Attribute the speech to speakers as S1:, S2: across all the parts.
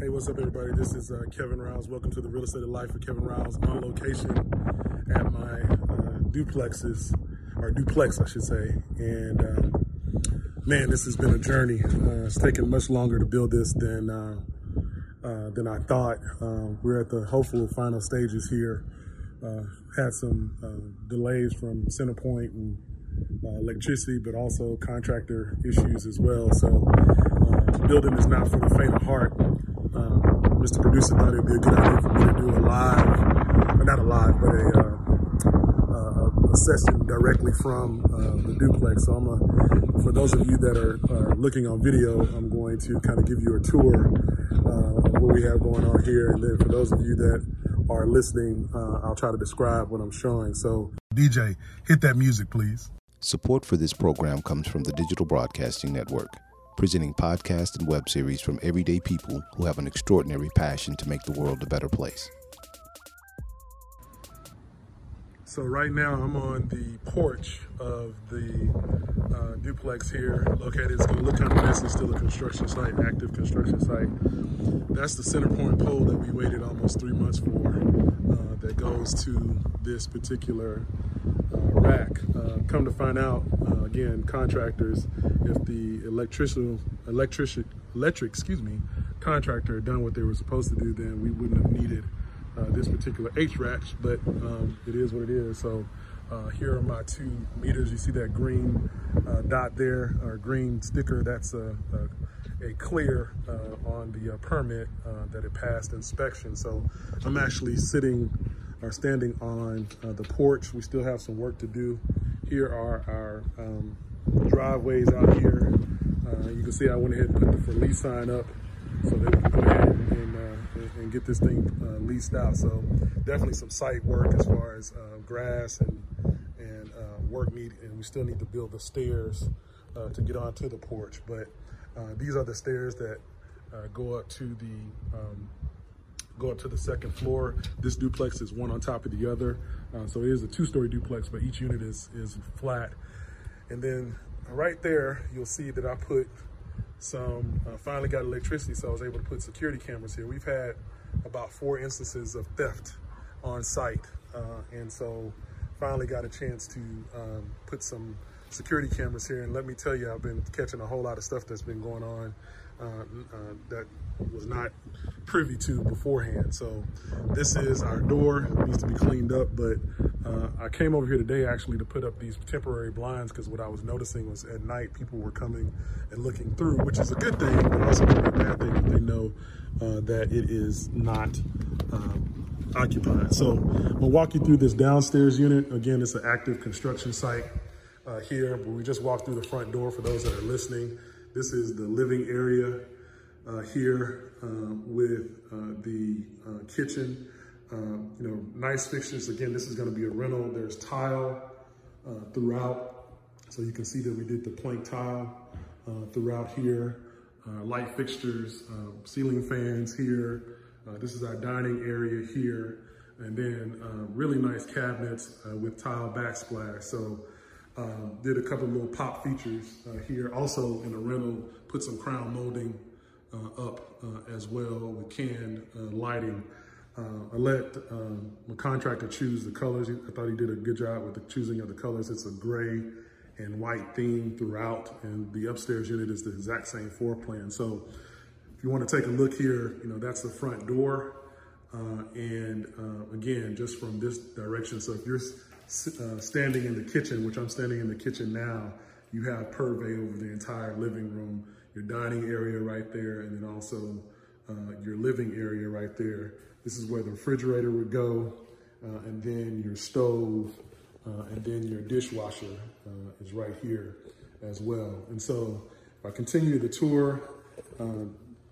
S1: Hey, what's up, everybody? This is uh, Kevin Riles. Welcome to the Real Estate of Life for Kevin Riles on location at my uh, duplexes, or duplex, I should say. And um, man, this has been a journey. Uh, it's taken much longer to build this than uh, uh, than I thought. Um, we're at the hopeful final stages here. Uh, had some delays from CenterPoint and electricity, but also contractor issues as well. So building is not for the faint of heart. Um, Mr. Producer thought it'd be a good idea for me to do a live, not a live, but a, uh, uh, a session directly from uh, the duplex. So I'm a, for those of you that are uh, looking on video, I'm going to kind of give you a tour uh, of what we have going on here. And then for those of you that are listening, I'll try to describe what I'm showing. So DJ, hit that music, please.
S2: Support for this program comes from the Digital Broadcasting Network presenting podcasts and web series from everyday people who have an extraordinary passion to make the world a better place.
S1: So right now I'm on the porch of the uh, duplex here located. It's going to look kind of messy, still a construction site, active construction site. That's the CenterPoint pole that we waited almost three months for uh, that goes to this particular uh, rack. Uh, come to find out, uh, again, contractors, if the electrician, electric, electric, excuse me, contractor had done what they were supposed to do, then we wouldn't have needed this particular H-rack, but um, it is what it is. So uh, here are my two meters. You see that green uh, dot there, or green sticker, that's a, a, a clear uh, on the uh, permit uh, that it passed inspection. So I'm actually sitting or standing on the porch. We still have some work to do. Here are our um, driveways out here. you can see I went ahead and put the for lease sign up so that we can go ahead and, and, uh, and get this thing uh, leased out. So definitely some site work as far as uh, grass and and uh, work need, and we still need to build the stairs uh, to get onto the porch. But uh, these are the stairs that go up to the um, go up to the second floor. This duplex is one on top of the other. so it is a two-story duplex, but each unit is, is flat. And then right there, you'll see that I put some, uh, finally got electricity, so I was able to put security cameras here. We've had about four instances of theft on site, uh, and so finally got a chance to um, put some security cameras here. And let me tell you, I've been catching a whole lot of stuff that's been going on uh, uh, that was not privy to beforehand. So this is our door. It needs to be cleaned up, but uh, I came over here today actually to put up these temporary blinds because what I was noticing was at night people were coming and looking through, which is a good thing, but also a bad thing if they know uh, that it is not um, occupied. So I'm gonna walk you through this downstairs unit. Again, it's an active construction site uh, here, but we just walked through the front door for those that are listening. This is the living area uh, here uh, with uh, the uh, kitchen. Uh, you know, nice fixtures. Again, this is going to be a rental. There's tile throughout. So you can see that we did the plank tile throughout here. light fixtures, ceiling fans here. this is our dining area here. And then really nice cabinets with tile backsplash. So um, did a couple little pop features uh, here. Also in a rental, put some crown molding uh, up uh, as well with canned uh, lighting. Uh, I let um, my contractor choose the colors. I thought he did a good job with the choosing of the colors. It's a gray and white theme throughout, and the upstairs unit is the exact same floor plan. So if you want to take a look here, you know, that's the front door. Uh, and uh, again, just from this direction. So if you're uh, standing in the kitchen, which I'm standing in the kitchen now, you have purvey over the entire living room, your dining area right there, and then also uh, your living area right there. This is where the refrigerator would go, uh, and then your stove, uh, and then your dishwasher is right here as well. And so if I continue the tour,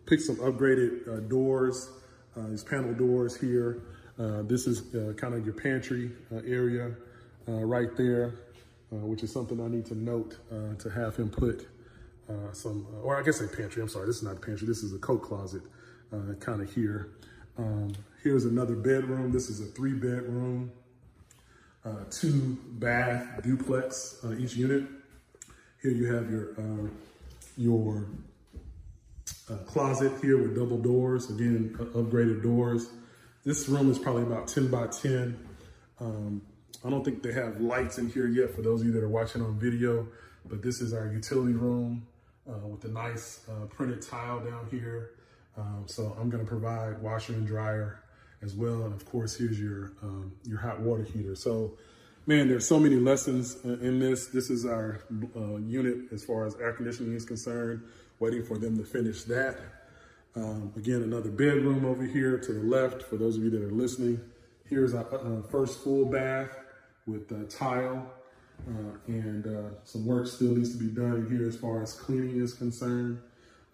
S1: pick some upgraded doors, these panel doors here, uh, this is uh, kind of your pantry uh, area right there, which is something I need to note to have him put some, or I guess a pantry, I'm sorry, this is not a pantry, this is a coat closet kind of here. Um, here's another bedroom. This is a three bedroom, uh, two bath duplex uh, each unit. Here you have your uh, your uh, closet here with double doors. Again, upgraded doors. This room is probably about 10 by 10. Um, I don't think they have lights in here yet for those of you that are watching on video, but this is our utility room uh, with a nice uh, printed tile down here. Um, so I'm gonna provide washer and dryer as well. And of course, here's your, um, your hot water heater. So man, there's so many lessons uh, in this. This is our uh, unit as far as air conditioning is concerned, waiting for them to finish that. Um, again, another bedroom over here to the left for those of you that are listening. Here's our uh, first full bath with uh, tile uh, and uh, some work still needs to be done in here as far as cleaning is concerned.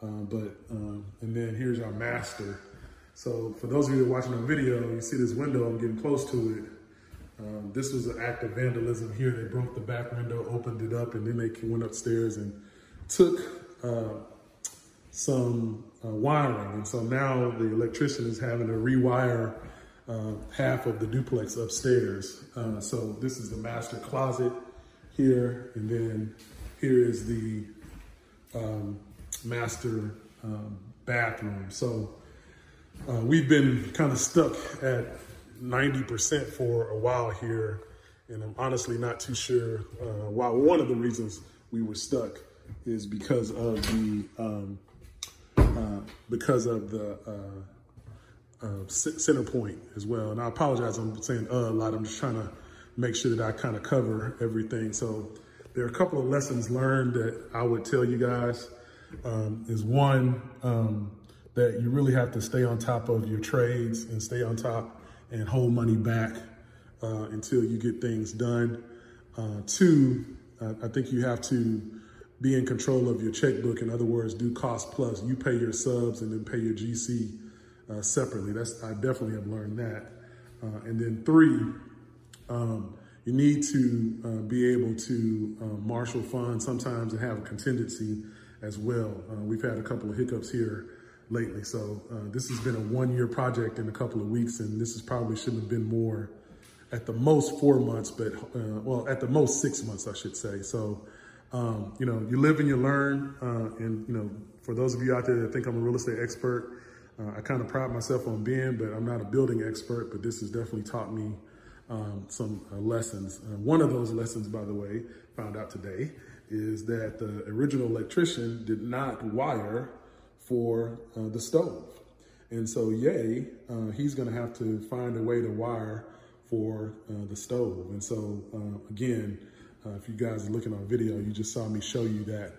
S1: Uh, but, um, and then here's our master. So for those of you that are watching on video, you see this window, I'm getting close to it. Um, this was an act of vandalism here. They broke the back window, opened it up, and then they went upstairs and took uh, some uh, wiring. And so now the electrician is having to rewire uh, half of the duplex upstairs. Uh, so this is the master closet here, and then here is the um, master um, bathroom. So uh, we've been kind of stuck at 90% for a while here, and I'm honestly not too sure uh, why. One of the reasons we were stuck is because of the um, uh, because of the uh, uh, CenterPoint as well. And I apologize, I'm saying uh, a lot. I'm just trying to make sure that I kind of cover everything. So there are a couple of lessons learned that I would tell you guys. Um, is one um, that you really have to stay on top of your trades and stay on top and hold money back uh, until you get things done. Uh, two, I think you have to be in control of your checkbook. In other words, do cost plus. You pay your subs and then pay your GC uh, separately. That's I definitely have learned that. Uh, and then three, um, you need to uh, be able to uh, marshal funds sometimes and have a contingency as well. Uh, we've had a couple of hiccups here lately. So uh, this has been a one-year project in a couple of weeks, and this is probably shouldn't have been more at the most four months, but well, at the most six months, I should say. So, um, you know, you live and you learn. Uh, and, you know, for those of you out there that think I'm a real estate expert, I kind of pride myself on being, but I'm not a building expert, but this has definitely taught me um, some uh, lessons. Uh, one of those lessons, by the way, found out today, is that the original electrician did not wire for uh, the stove. And so, yay, uh, he's going to have to find a way to wire for uh, the stove. And so, uh, if you guys are looking on video, you just saw me show you that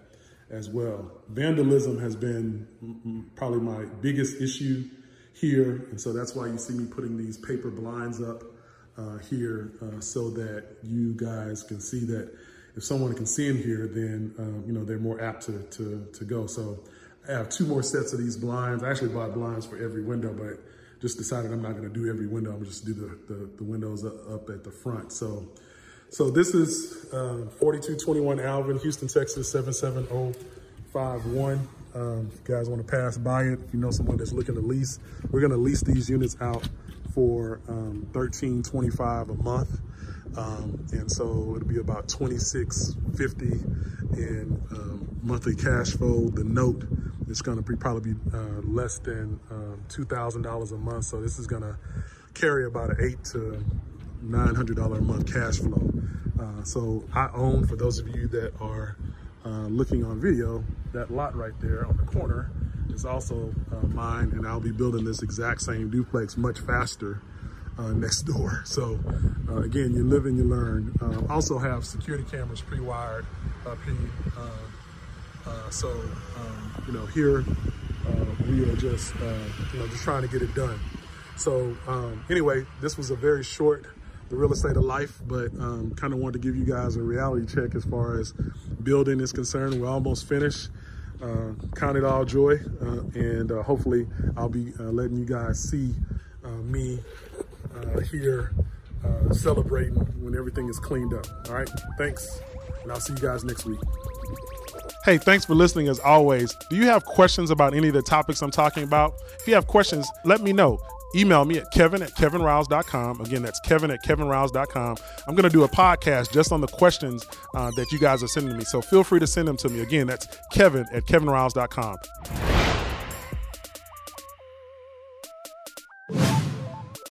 S1: as well. Vandalism has been probably my biggest issue here. And so that's why you see me putting these paper blinds up uh, here uh, so that you guys can see that if someone can see in here, then, um, you know, they're more apt to, to, to go. So I have two more sets of these blinds. I actually bought blinds for every window, but just decided I'm not gonna do every window. I'm just do the, the, the windows up, up, at the front. So, so this is uh, 4221 Alvin, Houston, Texas, 77051. Um, if you guys wanna pass by it, if you know someone that's looking to lease, we're gonna lease these units out for um, 13.25 a month. Um, and so it'll be about 2650 in um, monthly cash flow. The note is going to be probably be uh, less than um, $2,000 a month. So this is going to carry about an eight to $900 a month cash flow. Uh, so I own, for those of you that are uh, looking on video, that lot right there on the corner is also uh, mine. And I'll be building this exact same duplex much faster uh, next door. So uh, again, you live and you learn. Um, also have security cameras pre-wired up here. Uh, uh so um, you know here we are just you know just trying to get it done. So um, anyway, this was a very short the real estate of life, but um, kind of wanted to give you guys a reality check as far as building is concerned. We're almost finished. Uh, count it all joy, uh, and uh, hopefully I'll be letting you guys see me uh, here uh, celebrating when everything is cleaned up. All right, thanks, and I'll see you guys next week. Hey, thanks for listening as always. Do you have questions about any of the topics I'm talking about? If you have questions, let me know email me at kevin at kevinriles.com. Again, that's kevin at kevinriles.com. I'm going to do a podcast just on the questions uh, that you guys are sending me. So feel free to send them to me. Again, that's kevin at kevinriles.com.